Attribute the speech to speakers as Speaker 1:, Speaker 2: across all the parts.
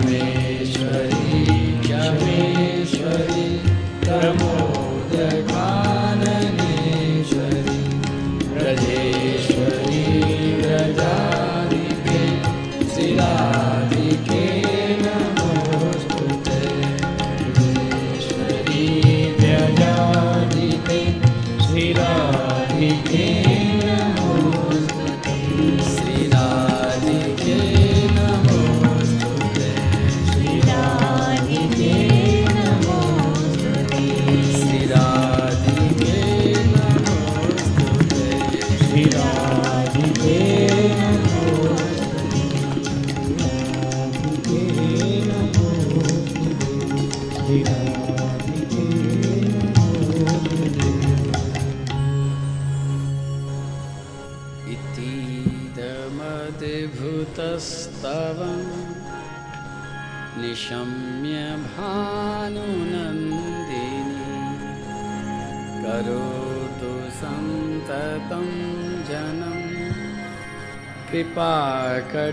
Speaker 1: मेश्वरि जमेश्वरि कर्म पिपाकटाक्षभाजनम्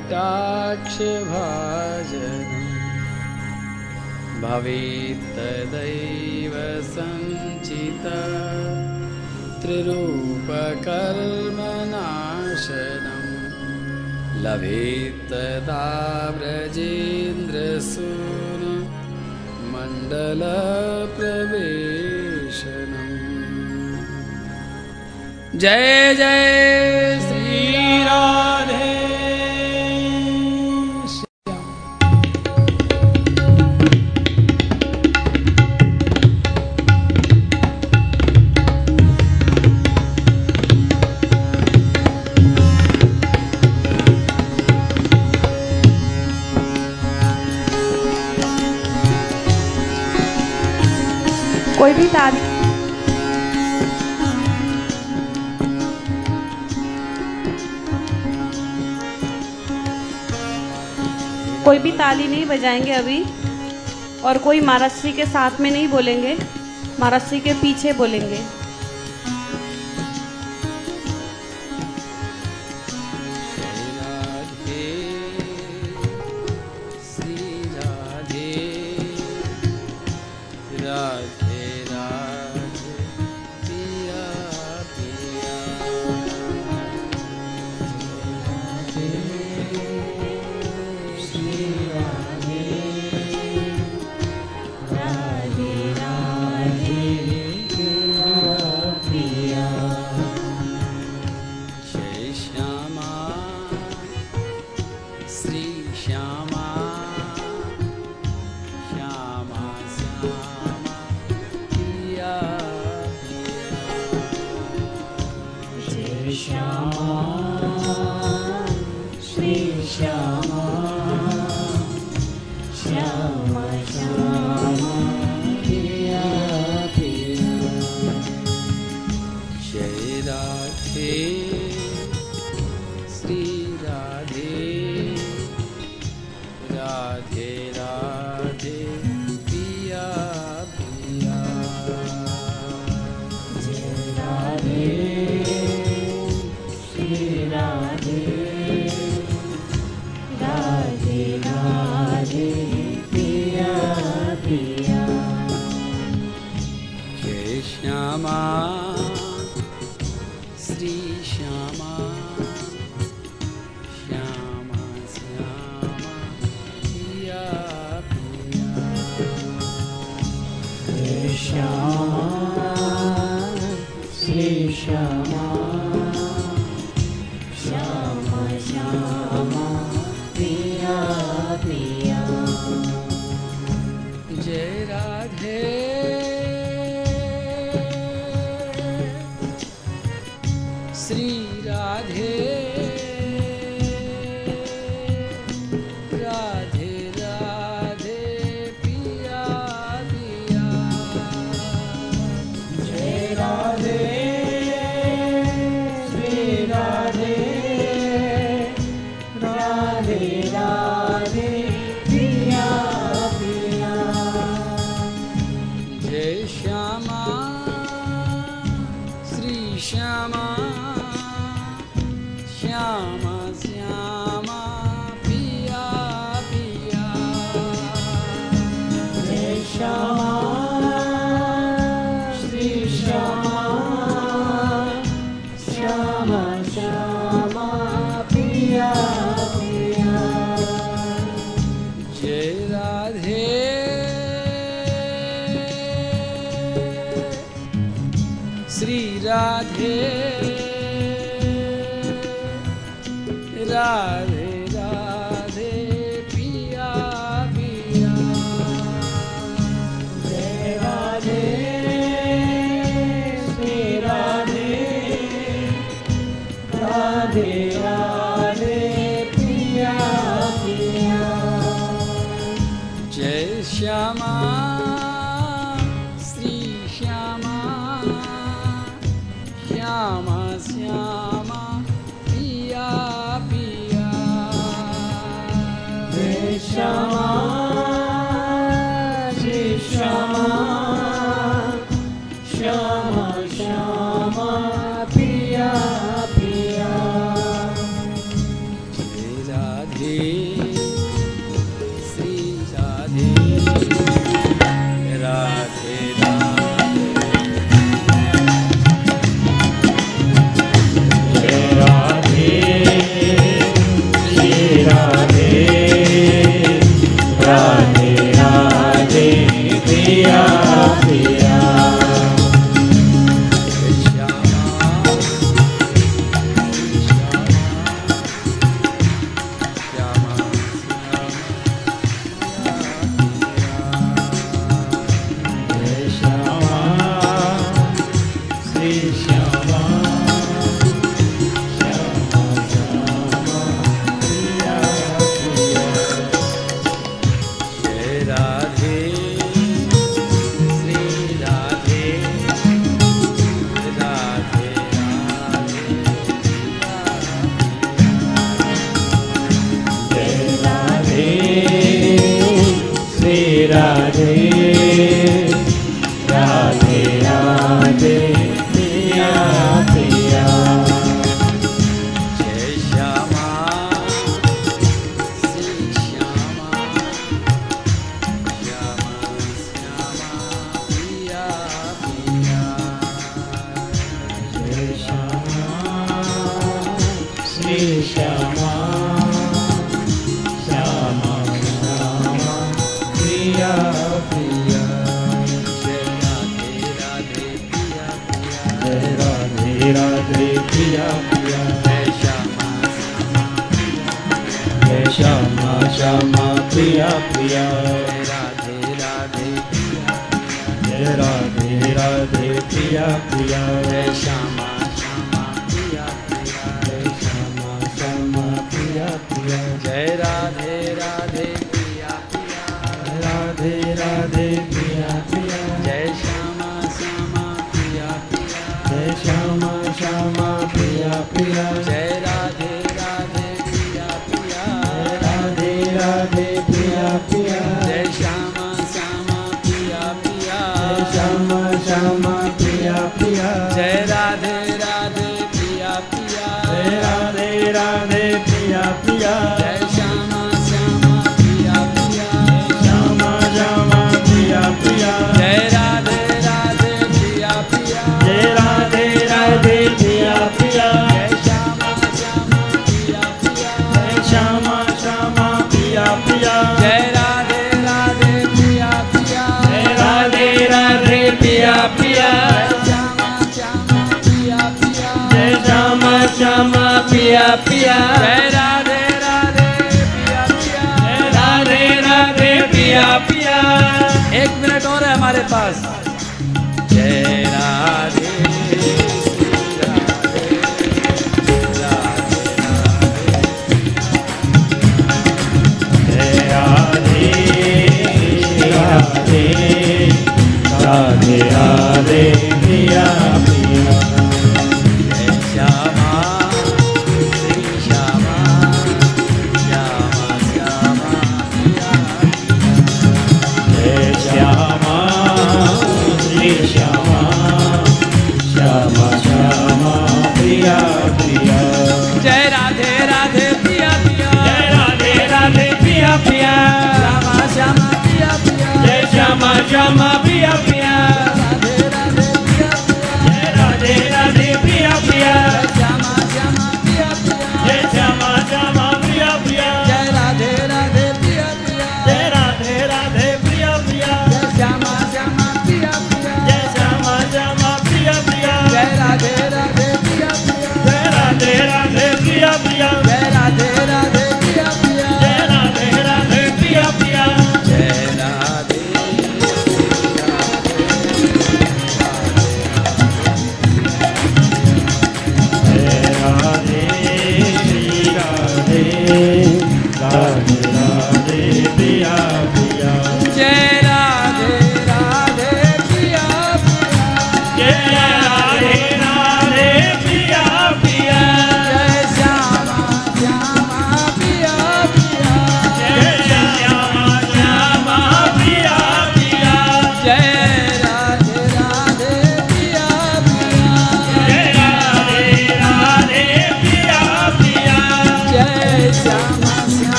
Speaker 2: भवेत्तदैव सञ्चित त्रिरूपकर्मनाशनम् लभेत्तदा व्रजेन्द्रसून
Speaker 1: मण्डलप्रवेशनम् जय जय श्रीरा कोई भी ताली नहीं बजाएँगे अभी और कोई महाराष्ट्री के साथ में नहीं बोलेंगे महाराष्ट्री के पीछे बोलेंगे।
Speaker 2: प्रिया
Speaker 1: श्यामा
Speaker 2: श्यामा श्यामा
Speaker 1: श्यामा
Speaker 2: प्रिया प्रिया
Speaker 1: जय राधे राधे
Speaker 2: प्रिया प्रिया
Speaker 1: जय
Speaker 2: प्रिया प्रिया
Speaker 1: जय श्यामा श्यामा
Speaker 2: श्यामा प्रिया प्रिया
Speaker 1: राधे राधे
Speaker 2: जय राधे राधे प्रिया प्रिया
Speaker 1: जय you. know पिया पिया। राधे राधे पिया पिया।
Speaker 2: राधे राधे
Speaker 1: पिया पिया। एक मिनट और है हमारे पास।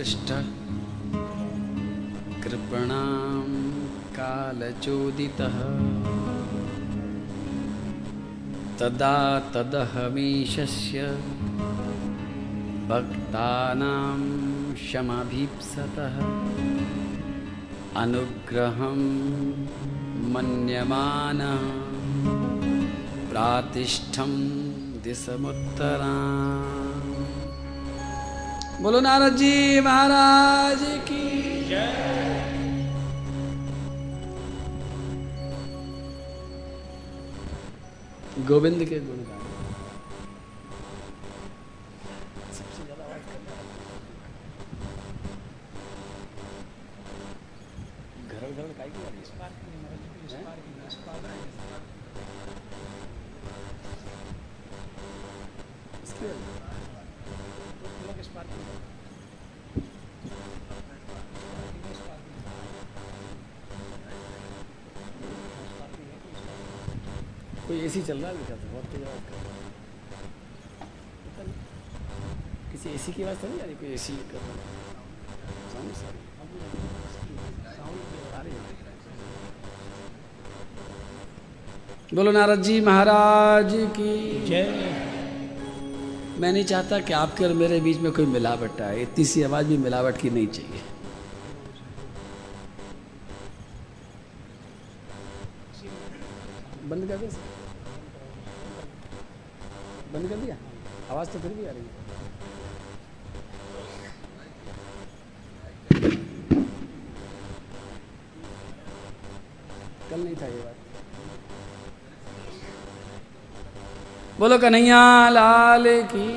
Speaker 1: दशत्पदास्पृष्टः कृपणां कालचोदितः। तदा तदहमीशस्य भक्तानां शमभीप्सतः अनुग्रहं मन्यमानः। प्रातिष्ठं दिशमुत्तरा बोलो नारद जी महाराज की गोविंद के गुण गाए सबसे ज़्यादा आवाज़ करना घर घर काय की वाली इसकी वाली? कोई एसी चल रहा है क्या बहुत तेज आवाज़ कर रहा है। किसी एसी की आवाज़ तो नहीं आ रही कोई एसी कर रहा है। साउंड से आ रही है। साउंड आ रही है। बोलो नारद जी महाराज की
Speaker 2: जय
Speaker 1: मैं नहीं चाहता कि आपके और मेरे बीच में कोई मिलावट आए इतनी सी आवाज़ भी मिलावट की नहीं चाहिए बंद कर दे सर? बंद कर दिया? आवाज़ तो फिर भी आ रही है। कल नहीं था ये बात। बोलो, कन्हैया लाल की।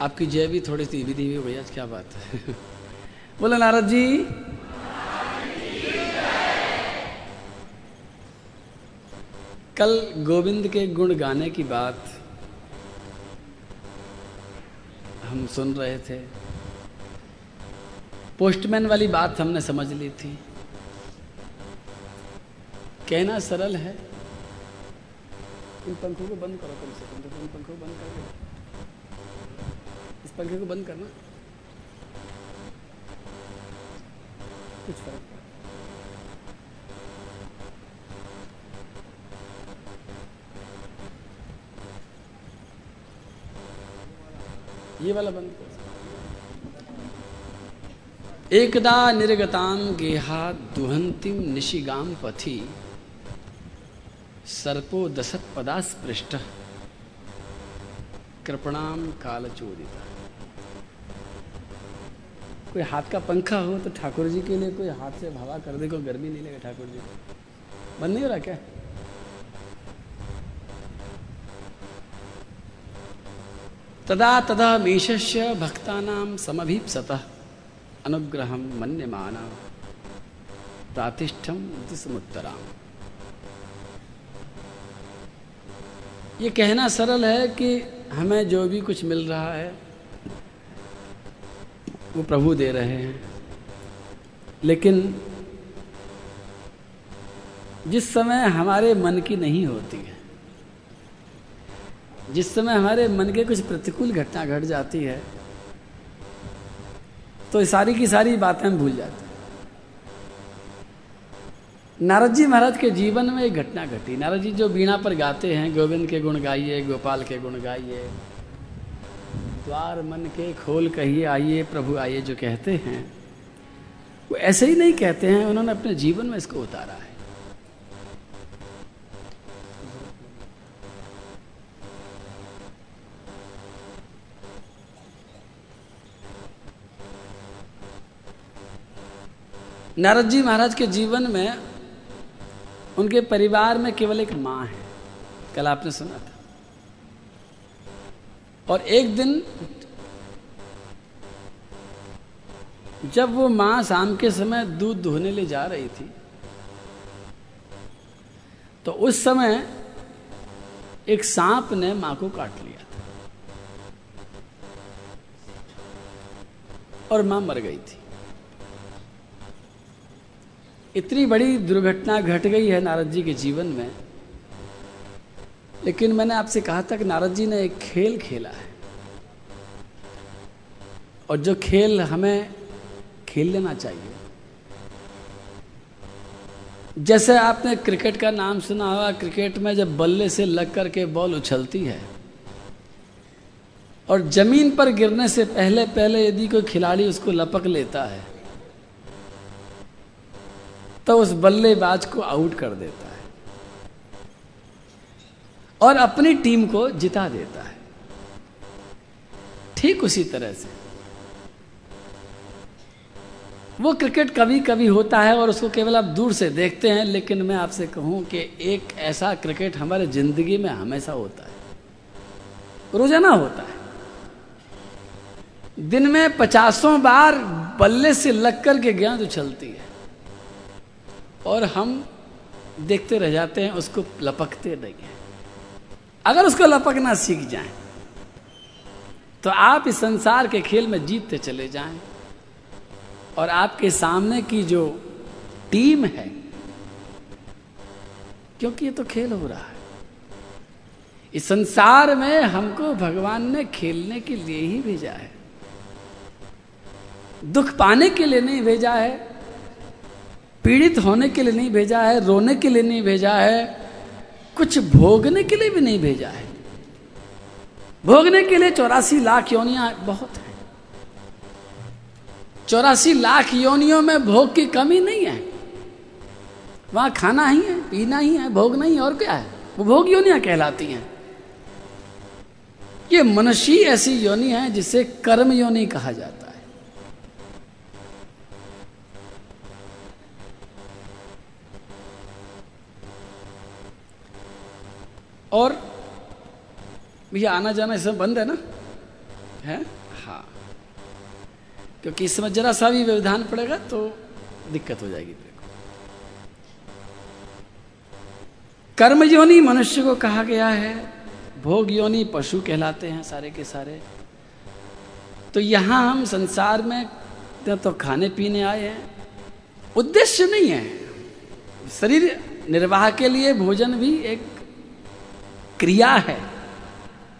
Speaker 1: आपकी जय भी थोड़ी सी धीमी हो गई, आज क्या बात है? बोलो, नारद जी। कल गोविंद के गुण गाने की बात हम सुन रहे थे। पोस्टमैन वाली बात हमने समझ ली थी। कहना सरल है। इन पंखों को बंद करो कम से कम, देखो इन पंखों को बंद कर दो इस पंखे को बंद करना। कुछ फ़र्क ये वाला बंद कर। एकदा निर्गताम गेहा दुहंतिम निशिगाम पथि, सर्पो दशत पदास्पृष्ट, कृपणाम कालचोदिता कोई हाथ का पंखा हो तो ठाकुर जी के लिए कोई हाथ से हवा कर दे को गर्मी नहीं लगे ठाकुर जी। बंद नहीं हो रहा क्या? तदा तदा मीशस्य भक्तानां समभीप्सतः अनुग्रहम मन्यमाना प्रातिष्ठम दिसमुत्तराम ये कहना सरल है कि हमें जो भी कुछ मिल रहा है, वो प्रभु दे रहे हैं। लेकिन जिस समय हमारे मन की नहीं होती है जिस समय हमारे मन के कुछ प्रतिकूल घटना घट जाती है तो सारी की सारी बातें हम भूल जाते हैं। नारद जी महाराज के जीवन में एक घटना घटी। नारद जी जो बीणा पर गाते हैं, गोविंद के गुण गाइए, गोपाल के गुण गाइए। द्वार मन के खोल कहिए, आइए, प्रभु आइए, जो कहते हैं, वो ऐसे ही नहीं कहते हैं, उन्होंने अपने जीवन में इसको उतारा है। नारद जी महाराज के जीवन में उनके परिवार में केवल एक माँ है। कल आपने सुना था। और एक दिन जब वो माँ शाम के समय दूध धोने ले जा रही थी तो उस समय एक सांप ने माँ को काट लिया था और माँ मर गई थी। इतनी बड़ी दुर्घटना घट गई है नारद जी के जीवन में। लेकिन मैंने आपसे कहा था कि नारद जी ने एक खेल खेला है। और जो खेल हमें खेल लेना चाहिए। जैसे आपने क्रिकेट का नाम सुना होगा, क्रिकेट में जब बल्ले से लग कर के बॉल उछलती है, और ज़मीन पर गिरने से पहले पहले यदि कोई खिलाड़ी उसको लपक लेता है तो उस बल्लेबाज को आउट कर देता है। और अपनी टीम को जिता देता है। ठीक उसी तरह से। वो क्रिकेट कभी कभी होता है और उसको केवल आप दूर से देखते हैं, लेकिन मैं आपसे कहूँ कि एक ऐसा क्रिकेट हमारे ज़िंदगी में हमेशा होता है। रोज़ाना होता है। दिन में पचासों बार बल्ले से लग कर के गेंद उछलती है। और हम देखते रह जाते हैं, उसको लपकते नहीं हैं। अगर उसको लपकना सीख जाएँ तो आप इस संसार के खेल में जीतते चले जाएँ। और आपके सामने की जो टीम है, क्योंकि ये तो खेल हो रहा है, इस संसार में हमको भगवान ने खेलने के लिए ही भेजा है। दुख पाने के लिए नहीं भेजा है पीड़ित होने के लिए नहीं भेजा है, रोने के लिए नहीं भेजा है, कुछ भोगने के लिए भी नहीं भेजा है। भोगने के लिए चौरासी लाख योनिया बहुत है। चौरासी लाख योनियों में भोग की कमी नहीं है। वहाँ खाना ही है, पीना ही है, भोग नहीं, और क्या है? वो भोग योनिया कहलाती हैं। ये मनुष्य ऐसी योनि है जिसे कर्म योनि कहा जाता है। और भैया आना जाना इसमें बंद है ना? है? हाँ। क्योंकि इस समय जरा सा भी व्यवधान पड़ेगा तो दिक्कत हो जाएगी कर्म योनि मनुष्य को कहा गया है भोग योनि पशु कहलाते हैं सारे के सारे। तो यहाँ हम संसार में तो खाने पीने आए हैं, उद्देश्य नहीं है। शरीर निर्वाह के लिए भोजन भी एक क्रिया है,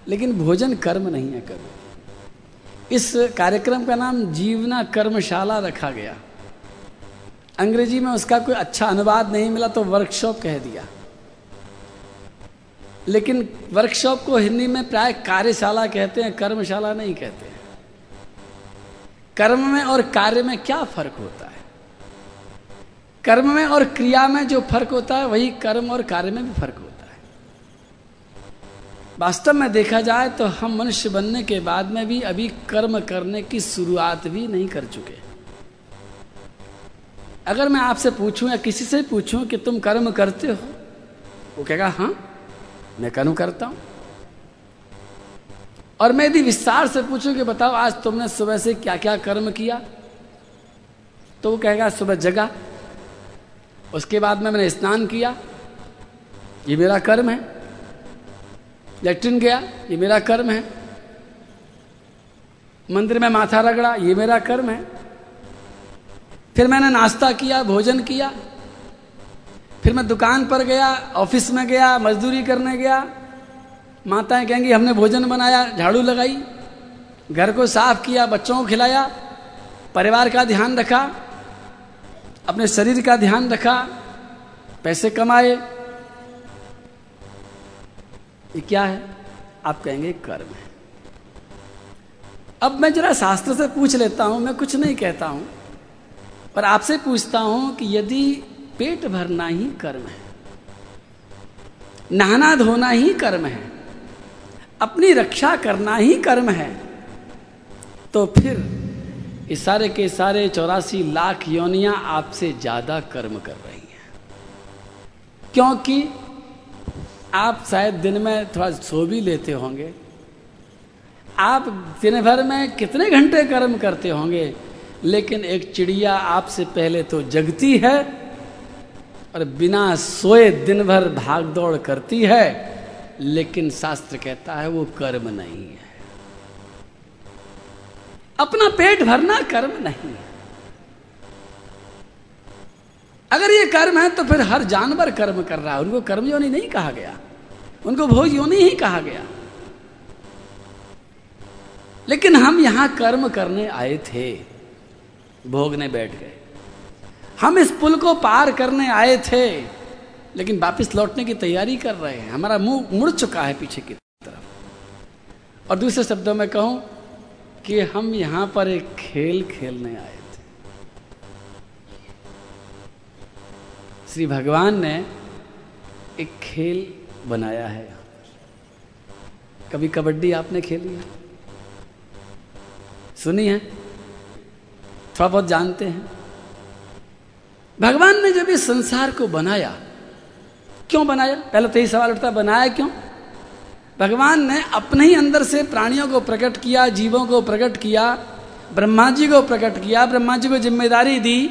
Speaker 1: लेकिन भोजन कर्म नहीं है कर्म इस कार्यक्रम का नाम जीवना कर्मशाला रखा गया। अंग्रेज़ी में उसका कोई अच्छा अनुवाद नहीं मिला तो वर्कशॉप कह दिया। लेकिन वर्कशॉप को हिंदी में प्राय कार्यशाला कहते हैं, कर्मशाला नहीं कहते हैं। कर्म में और कार्य में क्या फ़र्क होता है? कर्म में और क्रिया में जो फ़र्क होता है, वही कर्म और कार्य में भी फ़र्क होता है। वास्तव में देखा जाए तो हम मनुष्य बनने के बाद में भी अभी कर्म करने की शुरुआत भी नहीं कर चुके। अगर मैं आपसे पूछूँ या किसी से पूछूँ कि तुम कर्म करते हो, वो कहेगा हाँ मैं कर्म करता हूँ। और मैं यदि विस्तार से पूछूँ कि बताओ, आज तुमने सुबह से क्या क्या कर्म किया? तो वो कहेगा, सुबह जगा, उसके बाद में मैंने स्नान किया, ये मेरा कर्म है। लेट्रिन गया, ये मेरा कर्म है। मंदिर में माथा रगड़ा, ये मेरा कर्म है। फिर मैंने नाश्ता किया, भोजन किया। फिर मैं दुकान पर गया, ऑफ़िस में गया, मजदूरी करने गया। माताएँ कहेंगी, हमने भोजन बनाया, झाड़ू लगाई, घर को साफ़ किया, बच्चों को खिलाया, परिवार का ध्यान रखा, अपने शरीर का ध्यान रखा, पैसे कमाए ये क्या है? आप कहेंगे कर्म है। अब मैं जरा शास्त्र से पूछ लेता हूँ, मैं कुछ नहीं कहता हूँ, पर आपसे पूछता हूँ कि यदि पेट भरना ही कर्म है नहाना धोना ही कर्म है, अपनी रक्षा करना ही कर्म है तो फिर इस सारे के सारे चौरासी लाख योनियाँ आपसे ज़्यादा कर्म कर रही हैं। क्योंकि आप शायद दिन में थोड़ा सो भी लेते होंगे। आप दिन भर में कितने घंटे कर्म करते होंगे, लेकिन एक चिड़िया आपसे पहले तो जगती है और बिना सोए दिन भर भाग दौड़ करती है, लेकिन शास्त्र कहता है वो कर्म नहीं है। अपना पेट भरना कर्म नहीं है। अगर ये कर्म है तो फिर हर जानवर कर्म कर रहा है। उनको कर्म योनि नहीं कहा गया। उनको भोज योनि ही कहा गया। लेकिन हम यहाँ कर्म करने आए थे। भोगने बैठ गए। हम इस पुल को पार करने आए थे। लेकिन वापस लौटने की तैयारी कर रहे हैं। हमारा मुँह मुड़ चुका है पीछे की तरफ़। और दूसरे शब्दों में कहूँ कि हम यहाँ पर एक खेल खेलने आए थे श्री भगवान ने एक खेल बनाया है यहाँ कभी कबड्डी आपने खेली है? सुनी है? थोड़ा बहुत जानते हैं। भगवान ने जब इस संसार को बनाया, क्यों बनाया? पहले तो यही सवाल उठता बनाया क्यों? भगवान ने अपने ही अंदर से प्राणियों को प्रकट किया, जीवों को प्रकट किया, ब्रह्मा जी को प्रकट किया, ब्रह्मा जी को ज़िम्मेदारी दी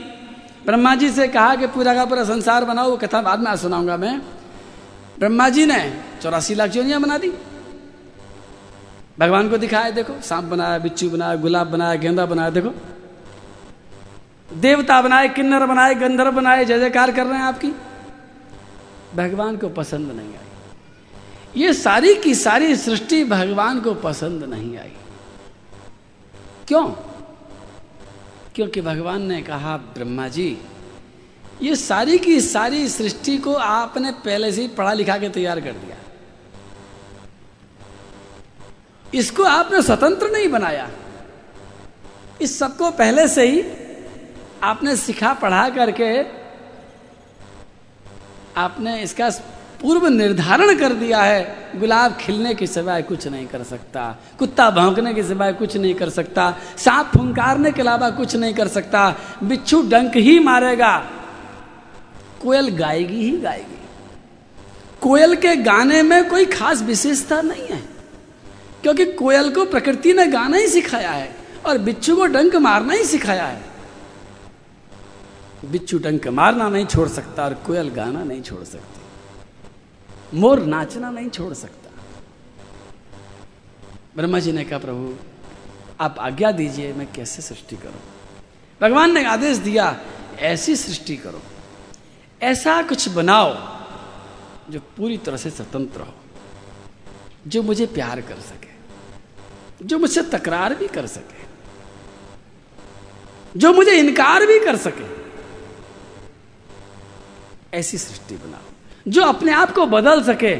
Speaker 1: ब्रह्मा जी से कहा कि पूरा का पूरा संसार बनाओ, वो कथा बाद में आज सुनाऊँगा मैं। ब्रह्मा जी ने चौरासी लाख जोनियाँ बना दी। भगवान को दिखाया, देखो, सांप बनाया, बिच्छू बनाया, गुलाब बनाया, गेंदा बनाया, देखो। देवता बनाए, किन्नर बनाए, गंधर्व बनाए जय जयकार कर रहे हैं आपकी। भगवान को पसंद नहीं आई। ये सारी की सारी सृष्टि भगवान को पसंद नहीं आई। क्यों? क्योंकि भगवान ने कहा, ब्रह्मा जी, ये सारी की सारी सृष्टि को आपने पहले से ही पढ़ा लिखा के तैयार कर दिया। इसको आपने स्वतंत्र नहीं बनाया। इस सबको पहले से ही आपने सिखा पढ़ा करके आपने इसका पूर्व निर्धारण कर दिया है, गुलाब खिलने के सिवाय कुछ नहीं कर सकता, कुत्ता भौंकने के सिवाय कुछ नहीं कर सकता, सांप फुंकारने के अलावा कुछ नहीं कर सकता, बिच्छू डंक ही मारेगा। कोयल गाएगी ही गाएगी। कोयल के गाने में कोई खास विशेषता नहीं है, क्योंकि कोयल को प्रकृति ने गाना ही सिखाया है और बिच्छू को डंक मारना ही सिखाया है। बिच्छू डंक मारना नहीं छोड़ सकता और कोयल गाना नहीं छोड़ सकती। मोर नाचना नहीं छोड़ सकता। ब्रह्मा जी ने कहा, प्रभु, आप आज्ञा दीजिए, मैं कैसे सृष्टि करूँ? भगवान ने आदेश दिया, ऐसी सृष्टि करो। ऐसा कुछ बनाओ जो पूरी तरह से स्वतंत्र हो, जो मुझे प्यार कर सके, जो मुझसे तकरार भी कर सके, जो मुझे इनकार भी कर सके। ऐसी सृष्टि बनाओ। जो अपने आप को बदल सके,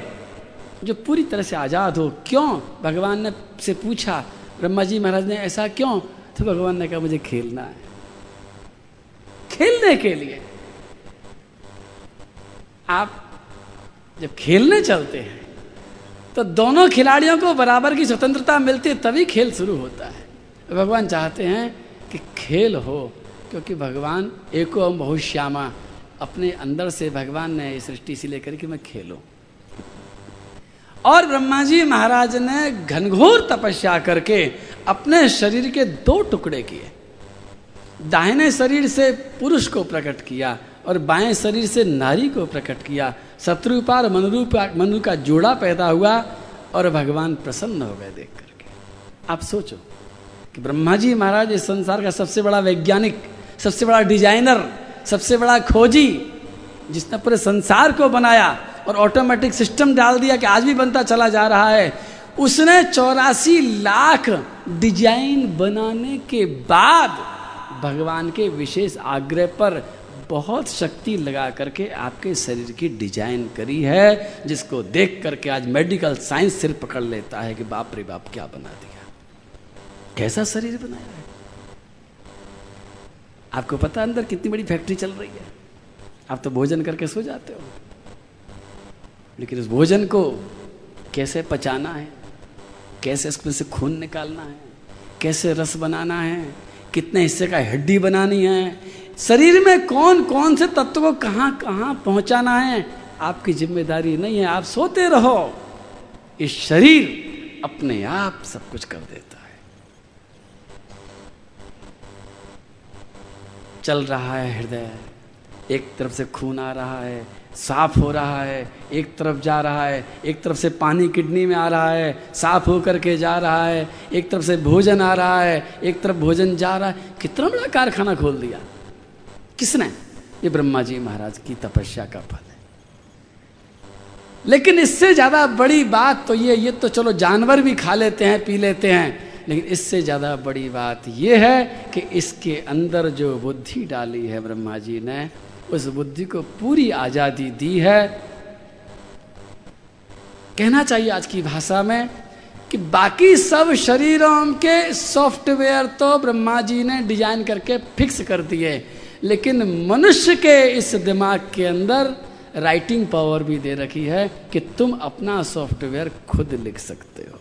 Speaker 1: जो पूरी तरह से आज़ाद हो। क्यों? भगवान ने से पूछा, ब्रह्मा जी महाराज ने, ऐसा क्यों? तो भगवान ने कहा, मुझे खेलना है। खेलने के लिए। आप जब खेलने चलते हैं तो दोनों खिलाड़ियों को बराबर की स्वतंत्रता मिलती है, तभी खेल शुरू होता है। भगवान चाहते हैं कि खेल हो, क्योंकि भगवान एको बहुत श्यामा। अपने अंदर से भगवान ने इस सृष्टि से लेकर कि मैं खेलूं। और ब्रह्मा जी महाराज ने घनघोर तपस्या करके अपने शरीर के दो टुकड़े किए। दाहिने शरीर से पुरुष को प्रकट किया और बाएँ शरीर से नारी को प्रकट किया। शत्रुपा और मनुरूप मनु का जोड़ा पैदा हुआ और भगवान प्रसन्न हो गए देख करके। आप सोचो कि ब्रह्मा जी महाराज इस संसार का सबसे बड़ा वैज्ञानिक, सबसे बड़ा डिज़ाइनर सबसे बड़ा खोजी जिसने पूरे संसार को बनाया और ऑटोमेटिक सिस्टम डाल दिया कि आज भी बनता चला जा रहा है, उसने चौरासी लाख डिज़ाइन बनाने के बाद भगवान के विशेष आग्रह पर बहुत शक्ति लगा करके आपके शरीर की डिज़ाइन करी है, जिसको देख करके आज मेडिकल साइंस सिर पकड़ लेता है कि बाप रे बाप, क्या बना दिया। कैसा शरीर बनाया है? आपको पता अंदर कितनी बड़ी फैक्ट्री चल रही है? आप तो भोजन करके सो जाते हो। लेकिन उस भोजन को कैसे पचाना है? कैसे उसमें से खून निकालना है? कैसे रस बनाना है? कितने हिस्से का हड्डी बनानी है? शरीर में कौन कौन से तत्व को कहाँ कहाँ पहुंचाना है? आपकी ज़िम्मेदारी नहीं है। आप सोते रहो। इस शरीर अपने आप सब कुछ कर देता है चल रहा है हृदय। एक तरफ़ से खून आ रहा है, साफ़ हो रहा है, एक तरफ़ जा रहा है, एक तरफ़ से पानी किडनी में आ रहा है, साफ़ होकर के जा रहा है, एक तरफ़ से भोजन आ रहा है, एक तरफ़ भोजन जा रहा है। कितना बड़ा कारखाना खोल दिया। किसने? ये ब्रह्मा जी महाराज की तपस्या का फल है। लेकिन इससे ज़्यादा बड़ी बात तो ये ये तो चलो जानवर भी खा लेते हैं, पी लेते हैं। लेकिन इससे ज़्यादा बड़ी बात यह है कि इसके अंदर जो बुद्धि डाली है ब्रह्मा जी ने, उस बुद्धि को पूरी आज़ादी दी है। कहना चाहिए आज की भाषा में कि बाकी सब शरीरों के सॉफ्टवेयर तो ब्रह्मा जी ने डिज़ाइन करके फिक्स कर दिए, लेकिन मनुष्य के इस दिमाग के अंदर राइटिंग पावर भी दे रखी है कि तुम अपना सॉफ्टवेयर खुद लिख सकते हो।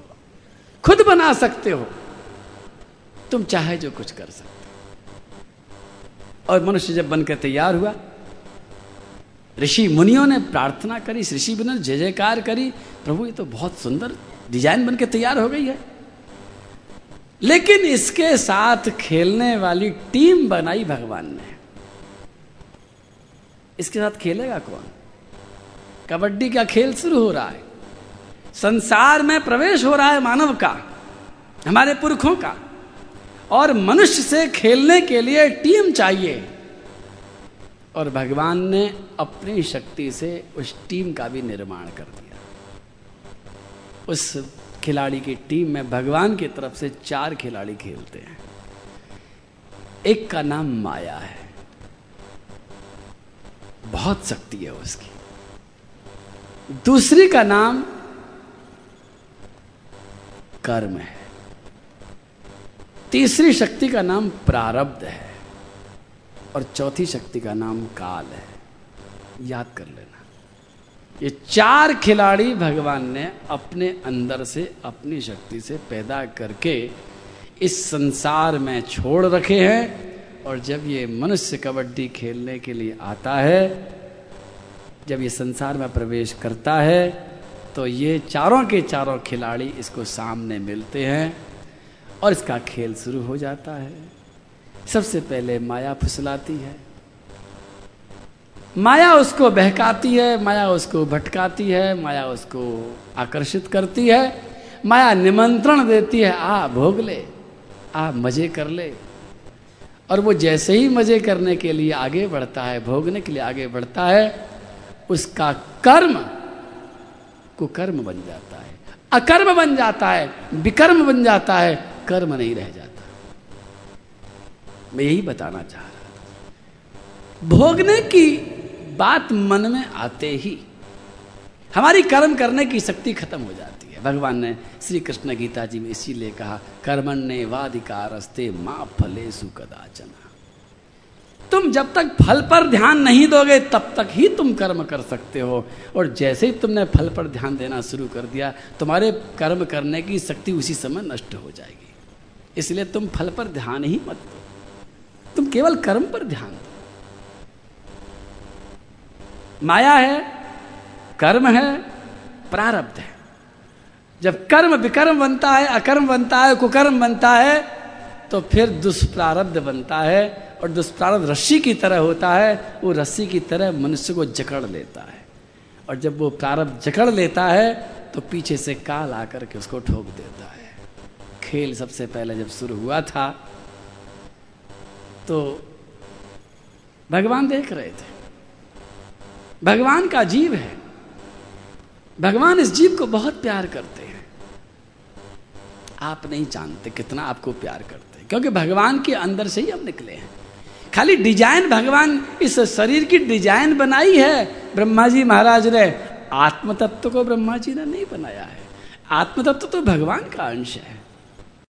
Speaker 1: खुद बना सकते हो। तुम चाहे जो कुछ कर सकते और मनुष्य जब बनकर तैयार हुआ, ऋषि मुनियों ने प्रार्थना करी ऋषि ने जय जयकार करी, प्रभु, ये तो बहुत सुंदर डिज़ाइन बनकर तैयार हो गई है। लेकिन इसके साथ खेलने वाली टीम बनाई भगवान ने। इसके साथ खेलेगा कौन? कबड्डी का खेल शुरू हो रहा है। संसार में प्रवेश हो रहा है मानव का, हमारे पुरखों का। और मनुष्य से खेलने के लिए टीम चाहिए। और भगवान ने अपनी शक्ति से उस टीम का भी निर्माण कर दिया। उस खिलाड़ी की टीम में भगवान की तरफ़ से चार खिलाड़ी खेलते हैं। एक का नाम माया है। बहुत शक्ति है उसकी। दूसरी का नाम कर्म है। तीसरी शक्ति का नाम प्रारब्ध है और चौथी शक्ति का नाम काल है। याद कर लेना। ये चार खिलाड़ी भगवान ने अपने अंदर से, अपनी शक्ति से पैदा करके इस संसार में छोड़ रखे हैं और जब ये मनुष्य कबड्डी खेलने के लिए आता है, जब ये संसार में प्रवेश करता है तो ये चारों के चारों खिलाड़ी इसको सामने मिलते हैं और इसका खेल शुरू हो जाता है। सबसे पहले माया फुसलाती है। माया उसको बहकाती है, माया उसको भटकाती है, माया उसको आकर्षित करती है, माया निमंत्रण देती है, आ, भोग ले, आ, मज़े कर ले। और वो जैसे ही मज़े करने के लिए आगे बढ़ता है, भोगने के लिए आगे बढ़ता है, उसका कर्म कुकर्म बन जाता है। अकर्म बन जाता है, विकर्म बन जाता है, कर्म नहीं रह जाता। मैं यही बताना चाह रहा था। भोगने की बात मन में आते ही हमारी कर्म करने की शक्ति खत्म हो जाती है। भगवान ने श्री कृष्ण गीता जी में इसीलिए कहा कर्मण्य वाधिकारस्ते माँ फले सुकदाचना तुम जब तक फल पर ध्यान नहीं दोगे, तब तक ही तुम कर्म कर सकते हो। और जैसे ही तुमने फल पर ध्यान देना शुरू कर दिया, तुम्हारे कर्म करने की शक्ति उसी समय नष्ट हो जाएगी। इसलिए तुम फल पर ध्यान ही मत दो। तुम केवल कर्म पर ध्यान दो। माया है, कर्म है, प्रारब्ध है। जब कर्म विकर्म बनता है, अकर्म बनता है, कुकर्म बनता है तो फिर दुष्प्रारब्ध बनता है और दुष्प्रारब्ध रस्सी की तरह होता है, वो रस्सी की तरह मनुष्य को जकड़ लेता है। और जब वो प्रारब्ध जकड़ लेता है तो पीछे से काल आकर के उसको ठोक देता है। खेल सबसे पहले जब शुरू हुआ था तो भगवान देख रहे थे। भगवान का जीव है। भगवान इस जीव को बहुत प्यार करते हैं। आप नहीं जानते कितना आपको प्यार करते क्योंकि भगवान के अंदर से ही हम निकले हैं। खाली डिज़ाइन भगवान इस शरीर की डिज़ाइन बनाई है। ब्रह्मा जी महाराज ने आत्मतत्व को ब्रह्मा जी ने नहीं बनाया है। आत्मतत्व तो भगवान का अंश है।